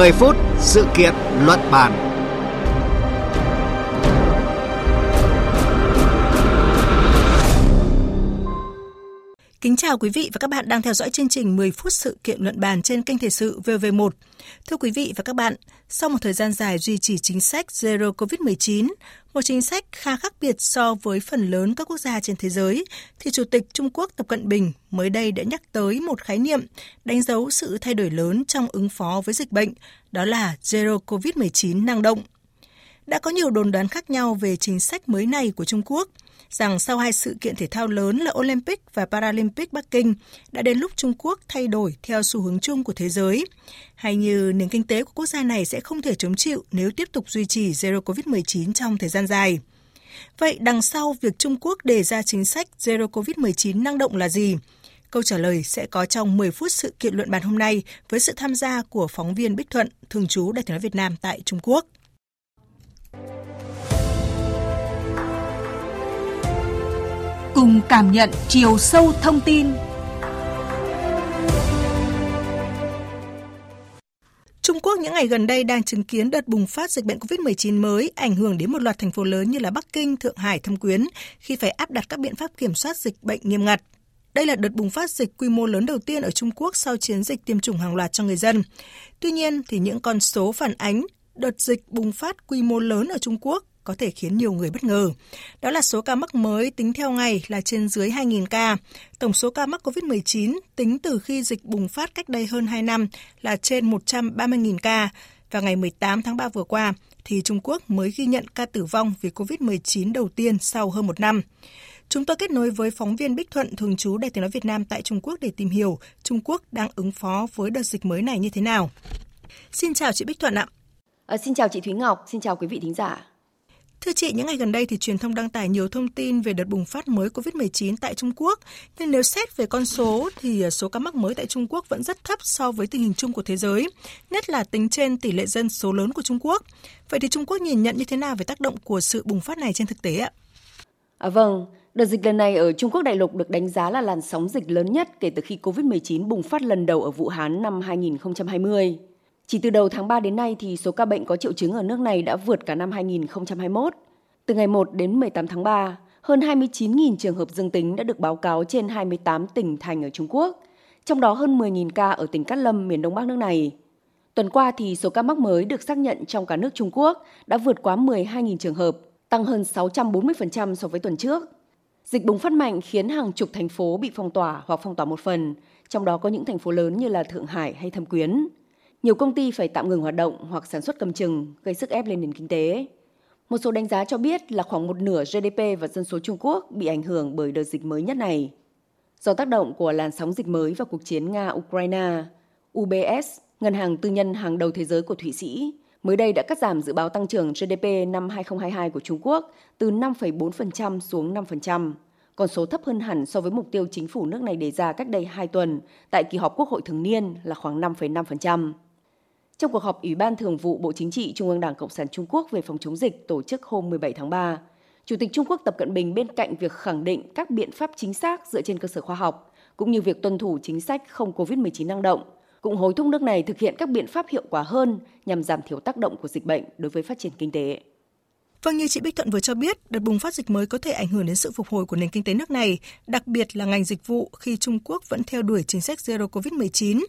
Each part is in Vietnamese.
10 phút sự kiện luận bàn. Kính chào quý vị và các bạn đang theo dõi chương trình 10 phút sự kiện luận bàn trên kênh Thời sự VV1. Thưa quý vị và các bạn, sau một thời gian dài duy trì chính sách Zero COVID-19, một chính sách khá khác biệt so với phần lớn các quốc gia trên thế giới, thì Chủ tịch Trung Quốc Tập Cận Bình mới đây đã nhắc tới một khái niệm đánh dấu sự thay đổi lớn trong ứng phó với dịch bệnh, đó là Zero COVID-19 năng động. Đã có nhiều đồn đoán khác nhau về chính sách mới này của Trung Quốc – rằng sau hai sự kiện thể thao lớn là Olympic và Paralympic Bắc Kinh đã đến lúc Trung Quốc thay đổi theo xu hướng chung của thế giới, hay như nền kinh tế của quốc gia này sẽ không thể chống chịu nếu tiếp tục duy trì Zero COVID-19 trong thời gian dài. Vậy đằng sau việc Trung Quốc đề ra chính sách Zero COVID-19 năng động là gì? Câu trả lời sẽ có trong 10 phút sự kiện luận bàn hôm nay với sự tham gia của phóng viên Bích Thuận, thường trú Đại tiếng nói Việt Nam tại Trung Quốc. Cùng cảm nhận chiều sâu thông tin. Trung Quốc những ngày gần đây đang chứng kiến đợt bùng phát dịch bệnh COVID-19 mới ảnh hưởng đến một loạt thành phố lớn như là Bắc Kinh, Thượng Hải, Thâm Quyến khi phải áp đặt các biện pháp kiểm soát dịch bệnh nghiêm ngặt. Đây là đợt bùng phát dịch quy mô lớn đầu tiên ở Trung Quốc sau chiến dịch tiêm chủng hàng loạt cho người dân. Tuy nhiên thì những con số phản ánh đợt dịch bùng phát quy mô lớn ở Trung Quốc có thể khiến nhiều người bất ngờ. Đó là số ca mắc mới tính theo ngày là trên dưới 2.000 ca. Tổng số ca mắc COVID-19 tính từ khi dịch bùng phát cách đây hơn 2 năm là trên 130.000 ca. Và ngày 18 tháng 3 vừa qua, thì Trung Quốc mới ghi nhận ca tử vong vì COVID-19 đầu tiên sau hơn một năm. Chúng tôi kết nối với phóng viên Bích Thuận, thường trú Đài tiếng nói Việt Nam tại Trung Quốc để tìm hiểu Trung Quốc đang ứng phó với đợt dịch mới này như thế nào. Xin chào chị Bích Thuận ạ. À, xin chào chị Thúy Ngọc, xin chào quý vị thính giả. Thưa chị, những ngày gần đây thì truyền thông đăng tải nhiều thông tin về đợt bùng phát mới COVID-19 tại Trung Quốc. Nhưng nếu xét về con số thì à, số ca mắc mới tại Trung Quốc vẫn rất thấp so với tình hình chung của thế giới, nhất là tính trên tỷ lệ dân số lớn của Trung Quốc. Vậy thì Trung Quốc nhìn nhận như thế nào về tác động của sự bùng phát này trên thực tế ạ? À, vâng, đợt dịch lần này ở Trung Quốc đại lục được đánh giá là làn sóng dịch lớn nhất kể từ khi COVID-19 bùng phát lần đầu ở Vũ Hán năm 2020. Chỉ từ đầu tháng 3 đến nay thì số ca bệnh có triệu chứng ở nước này đã vượt cả năm 2021. Từ ngày 1 đến 18 tháng 3, hơn 29.000 trường hợp dương tính đã được báo cáo trên 28 tỉnh thành ở Trung Quốc, trong đó hơn 10.000 ca ở tỉnh Cát Lâm, miền Đông Bắc nước này. Tuần qua thì số ca mắc mới được xác nhận trong cả nước Trung Quốc đã vượt quá 12.000 trường hợp, tăng hơn 640% so với tuần trước. Dịch bùng phát mạnh khiến hàng chục thành phố bị phong tỏa hoặc phong tỏa một phần, trong đó có những thành phố lớn như là Thượng Hải hay Thâm Quyến nhiều công ty phải tạm ngừng hoạt động hoặc sản xuất cầm chừng, gây sức ép lên nền kinh tế. Một số đánh giá cho biết là khoảng một nửa GDP và dân số Trung Quốc bị ảnh hưởng bởi đợt dịch mới nhất này. Do tác động của làn sóng dịch mới và cuộc chiến Nga-Ukraine, UBS, ngân hàng tư nhân hàng đầu thế giới của Thụy Sĩ, mới đây đã cắt giảm dự báo tăng trưởng GDP năm 2022 của Trung Quốc từ 5,4% xuống 5%, con số thấp hơn hẳn so với mục tiêu chính phủ nước này đề ra cách đây 2 tuần tại kỳ họp Quốc hội thường niên là khoảng 5,5%. Trong cuộc họp Ủy ban Thường vụ Bộ Chính trị Trung ương Đảng Cộng sản Trung Quốc về phòng chống dịch tổ chức hôm 17 tháng 3, Chủ tịch Trung Quốc Tập Cận Bình bên cạnh việc khẳng định các biện pháp chính xác dựa trên cơ sở khoa học, cũng như việc tuân thủ chính sách không COVID-19 năng động, cũng hối thúc nước này thực hiện các biện pháp hiệu quả hơn nhằm giảm thiểu tác động của dịch bệnh đối với phát triển kinh tế. Vâng, như chị Bích Thuận vừa cho biết, đợt bùng phát dịch mới có thể ảnh hưởng đến sự phục hồi của nền kinh tế nước này, đặc biệt là ngành dịch vụ khi Trung Quốc vẫn theo đuổi chính sách Zero COVID-19.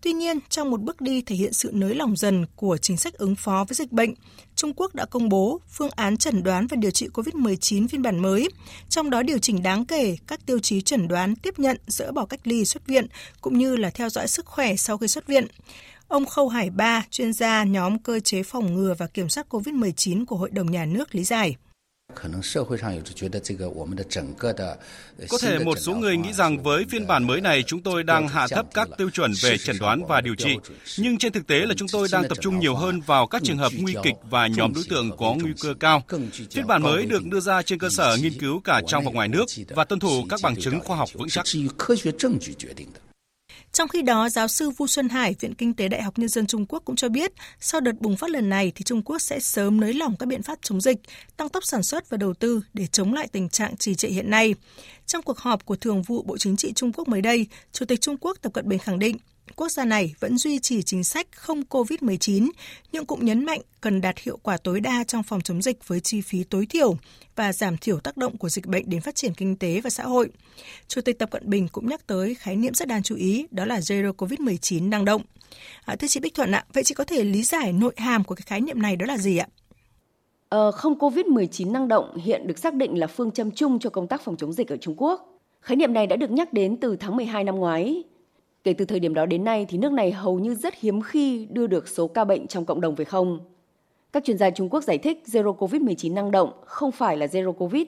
Tuy nhiên, trong một bước đi thể hiện sự nới lỏng dần của chính sách ứng phó với dịch bệnh, Trung Quốc đã công bố phương án chẩn đoán và điều trị COVID-19 phiên bản mới, trong đó điều chỉnh đáng kể các tiêu chí chẩn đoán tiếp nhận, dỡ bỏ cách ly xuất viện, cũng như là theo dõi sức khỏe sau khi xuất viện. Ông Khâu Hải Ba, chuyên gia nhóm cơ chế phòng ngừa và kiểm soát COVID-19 của Hội đồng Nhà nước lý giải. Có thể một số người nghĩ rằng với phiên bản mới này chúng tôi đang hạ thấp các tiêu chuẩn về chẩn đoán và điều trị, nhưng trên thực tế là chúng tôi đang tập trung nhiều hơn vào các trường hợp nguy kịch và nhóm đối tượng có nguy cơ cao. Phiên bản mới được đưa ra trên cơ sở nghiên cứu cả trong và ngoài nước và tuân thủ các bằng chứng khoa học vững chắc. Trong khi đó, giáo sư Vu Xuân Hải, Viện Kinh tế Đại học Nhân dân Trung Quốc cũng cho biết, sau đợt bùng phát lần này thì Trung Quốc sẽ sớm nới lỏng các biện pháp chống dịch, tăng tốc sản xuất và đầu tư để chống lại tình trạng trì trệ hiện nay. Trong cuộc họp của Thường vụ Bộ Chính trị Trung Quốc mới đây, Chủ tịch Trung Quốc Tập Cận Bình khẳng định, quốc gia này vẫn duy trì chính sách không COVID-19, nhưng cũng nhấn mạnh cần đạt hiệu quả tối đa trong phòng chống dịch với chi phí tối thiểu và giảm thiểu tác động của dịch bệnh đến phát triển kinh tế và xã hội. Chủ tịch Tập Cận Bình cũng nhắc tới khái niệm rất đáng chú ý, đó là Zero COVID-19 năng động. À, thưa chị Bích Thuận ạ, vậy chị có thể lý giải nội hàm của cái khái niệm này đó là gì ạ? Ờ, không COVID-19 năng động hiện được xác định là phương châm chung cho công tác phòng chống dịch ở Trung Quốc. Khái niệm này đã được nhắc đến từ tháng 12 năm ngoái. Kể từ thời điểm đó đến nay thì nước này hầu như rất hiếm khi đưa được số ca bệnh trong cộng đồng về không. Các chuyên gia Trung Quốc giải thích Zero COVID-19 năng động không phải là Zero COVID,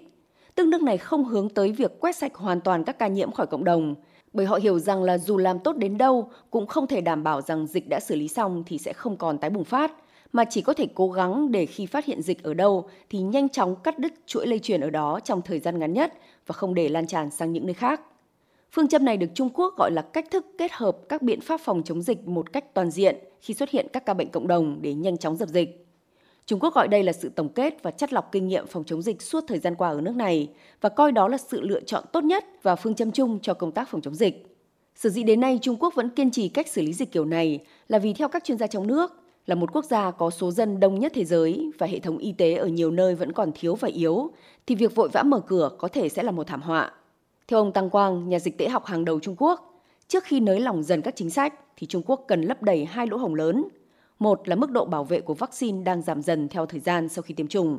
tức nước này không hướng tới việc quét sạch hoàn toàn các ca nhiễm khỏi cộng đồng, bởi họ hiểu rằng là dù làm tốt đến đâu cũng không thể đảm bảo rằng dịch đã xử lý xong thì sẽ không còn tái bùng phát, mà chỉ có thể cố gắng để khi phát hiện dịch ở đâu thì nhanh chóng cắt đứt chuỗi lây truyền ở đó trong thời gian ngắn nhất và không để lan tràn sang những nơi khác. Phương châm này được Trung Quốc gọi là cách thức kết hợp các biện pháp phòng chống dịch một cách toàn diện khi xuất hiện các ca bệnh cộng đồng để nhanh chóng dập dịch. Trung Quốc gọi đây là sự tổng kết và chắt lọc kinh nghiệm phòng chống dịch suốt thời gian qua ở nước này và coi đó là sự lựa chọn tốt nhất và phương châm chung cho công tác phòng chống dịch. Sở dĩ đến nay Trung Quốc vẫn kiên trì cách xử lý dịch kiểu này là vì theo các chuyên gia trong nước, là một quốc gia có số dân đông nhất thế giới và hệ thống y tế ở nhiều nơi vẫn còn thiếu và yếu, thì việc vội vã mở cửa có thể sẽ là một thảm họa. Theo ông Tăng Quang, nhà dịch tễ học hàng đầu Trung Quốc, trước khi nới lỏng dần các chính sách thì Trung Quốc cần lấp đầy hai lỗ hổng lớn. Một là mức độ bảo vệ của vaccine đang giảm dần theo thời gian sau khi tiêm chủng.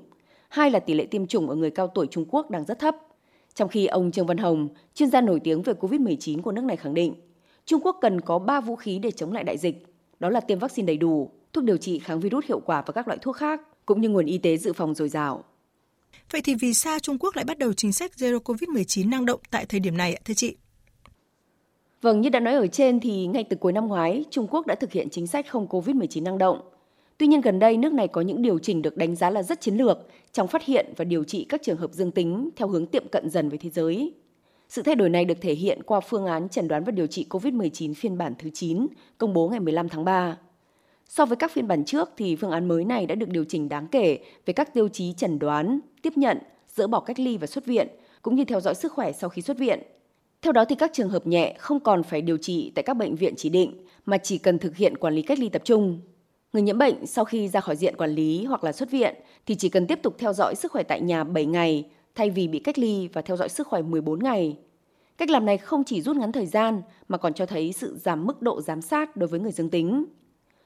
Hai là tỷ lệ tiêm chủng ở người cao tuổi Trung Quốc đang rất thấp. Trong khi ông Trương Văn Hồng, chuyên gia nổi tiếng về COVID-19 của nước này khẳng định, Trung Quốc cần có 3 vũ khí để chống lại đại dịch, đó là tiêm vaccine đầy đủ, thuốc điều trị kháng virus hiệu quả và các loại thuốc khác, cũng như nguồn y tế dự phòng dồi dào. Vậy thì vì sao Trung Quốc lại bắt đầu chính sách Zero COVID-19 năng động tại thời điểm này ạ thưa chị? Vâng, như đã nói ở trên thì ngay từ cuối năm ngoái, Trung Quốc đã thực hiện chính sách không COVID-19 năng động. Tuy nhiên gần đây nước này có những điều chỉnh được đánh giá là rất chiến lược trong phát hiện và điều trị các trường hợp dương tính theo hướng tiệm cận dần với thế giới. Sự thay đổi này được thể hiện qua phương án chẩn đoán và điều trị COVID-19 phiên bản thứ 9 công bố ngày 15 tháng 3. So với các phiên bản trước thì phương án mới này đã được điều chỉnh đáng kể về các tiêu chí chẩn đoán, tiếp nhận, dỡ bỏ cách ly và xuất viện, cũng như theo dõi sức khỏe sau khi xuất viện. Theo đó thì các trường hợp nhẹ không còn phải điều trị tại các bệnh viện chỉ định mà chỉ cần thực hiện quản lý cách ly tập trung. Người nhiễm bệnh sau khi ra khỏi diện quản lý hoặc là xuất viện thì chỉ cần tiếp tục theo dõi sức khỏe tại nhà 7 ngày thay vì bị cách ly và theo dõi sức khỏe 14 ngày. Cách làm này không chỉ rút ngắn thời gian mà còn cho thấy sự giảm mức độ giám sát đối với người dương tính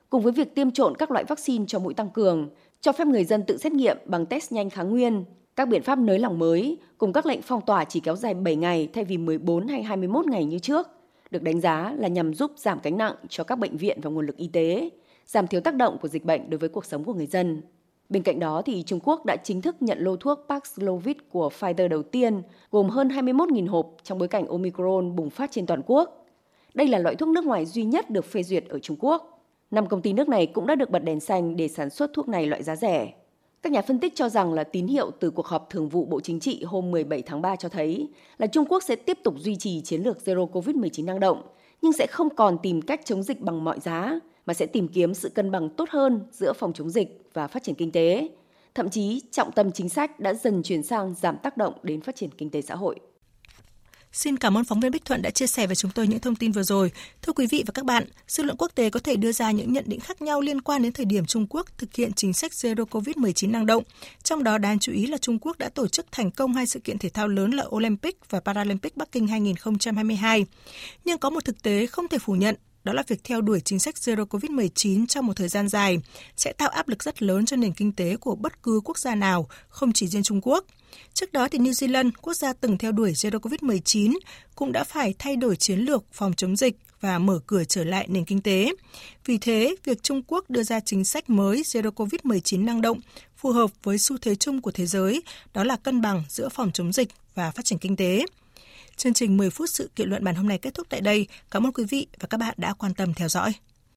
cùng với việc tiêm trộn các loại vaccine cho mũi tăng cường, cho phép người dân tự xét nghiệm bằng test nhanh kháng nguyên, các biện pháp nới lỏng mới cùng các lệnh phong tỏa chỉ kéo dài 7 ngày thay vì 14 hay 21 ngày như trước, được đánh giá là nhằm giúp giảm gánh nặng cho các bệnh viện và nguồn lực y tế, giảm thiểu tác động của dịch bệnh đối với cuộc sống của người dân. Bên cạnh đó thì Trung Quốc đã chính thức nhận lô thuốc Paxlovid của Pfizer đầu tiên, gồm hơn 21.000 hộp trong bối cảnh Omicron bùng phát trên toàn quốc. Đây là loại thuốc nước ngoài duy nhất được phê duyệt ở Trung Quốc. Năm công ty nước này cũng đã được bật đèn xanh để sản xuất thuốc này loại giá rẻ. Các nhà phân tích cho rằng là tín hiệu từ cuộc họp thường vụ Bộ Chính trị hôm 17 tháng 3 cho thấy là Trung Quốc sẽ tiếp tục duy trì chiến lược Zero COVID-19 năng động, nhưng sẽ không còn tìm cách chống dịch bằng mọi giá, mà sẽ tìm kiếm sự cân bằng tốt hơn giữa phòng chống dịch và phát triển kinh tế. Thậm chí, trọng tâm chính sách đã dần chuyển sang giảm tác động đến phát triển kinh tế xã hội. Xin cảm ơn phóng viên Bích Thuận đã chia sẻ với chúng tôi những thông tin vừa rồi. Thưa quý vị và các bạn, dư luận quốc tế có thể đưa ra những nhận định khác nhau liên quan đến thời điểm Trung Quốc thực hiện chính sách Zero COVID-19 năng động. Trong đó đáng chú ý là Trung Quốc đã tổ chức thành công hai sự kiện thể thao lớn là Olympic và Paralympic Bắc Kinh 2022. Nhưng có một thực tế không thể phủ nhận đó là việc theo đuổi chính sách Zero COVID-19 trong một thời gian dài sẽ tạo áp lực rất lớn cho nền kinh tế của bất cứ quốc gia nào, không chỉ riêng Trung Quốc. Trước đó thì New Zealand, quốc gia từng theo đuổi Zero COVID-19, cũng đã phải thay đổi chiến lược phòng chống dịch và mở cửa trở lại nền kinh tế. Vì thế, việc Trung Quốc đưa ra chính sách mới Zero COVID-19 năng động phù hợp với xu thế chung của thế giới, đó là cân bằng giữa phòng chống dịch và phát triển kinh tế. Chương trình 10 phút sự kiện luận bàn hôm nay kết thúc tại đây. Cảm ơn quý vị và các bạn đã quan tâm theo dõi.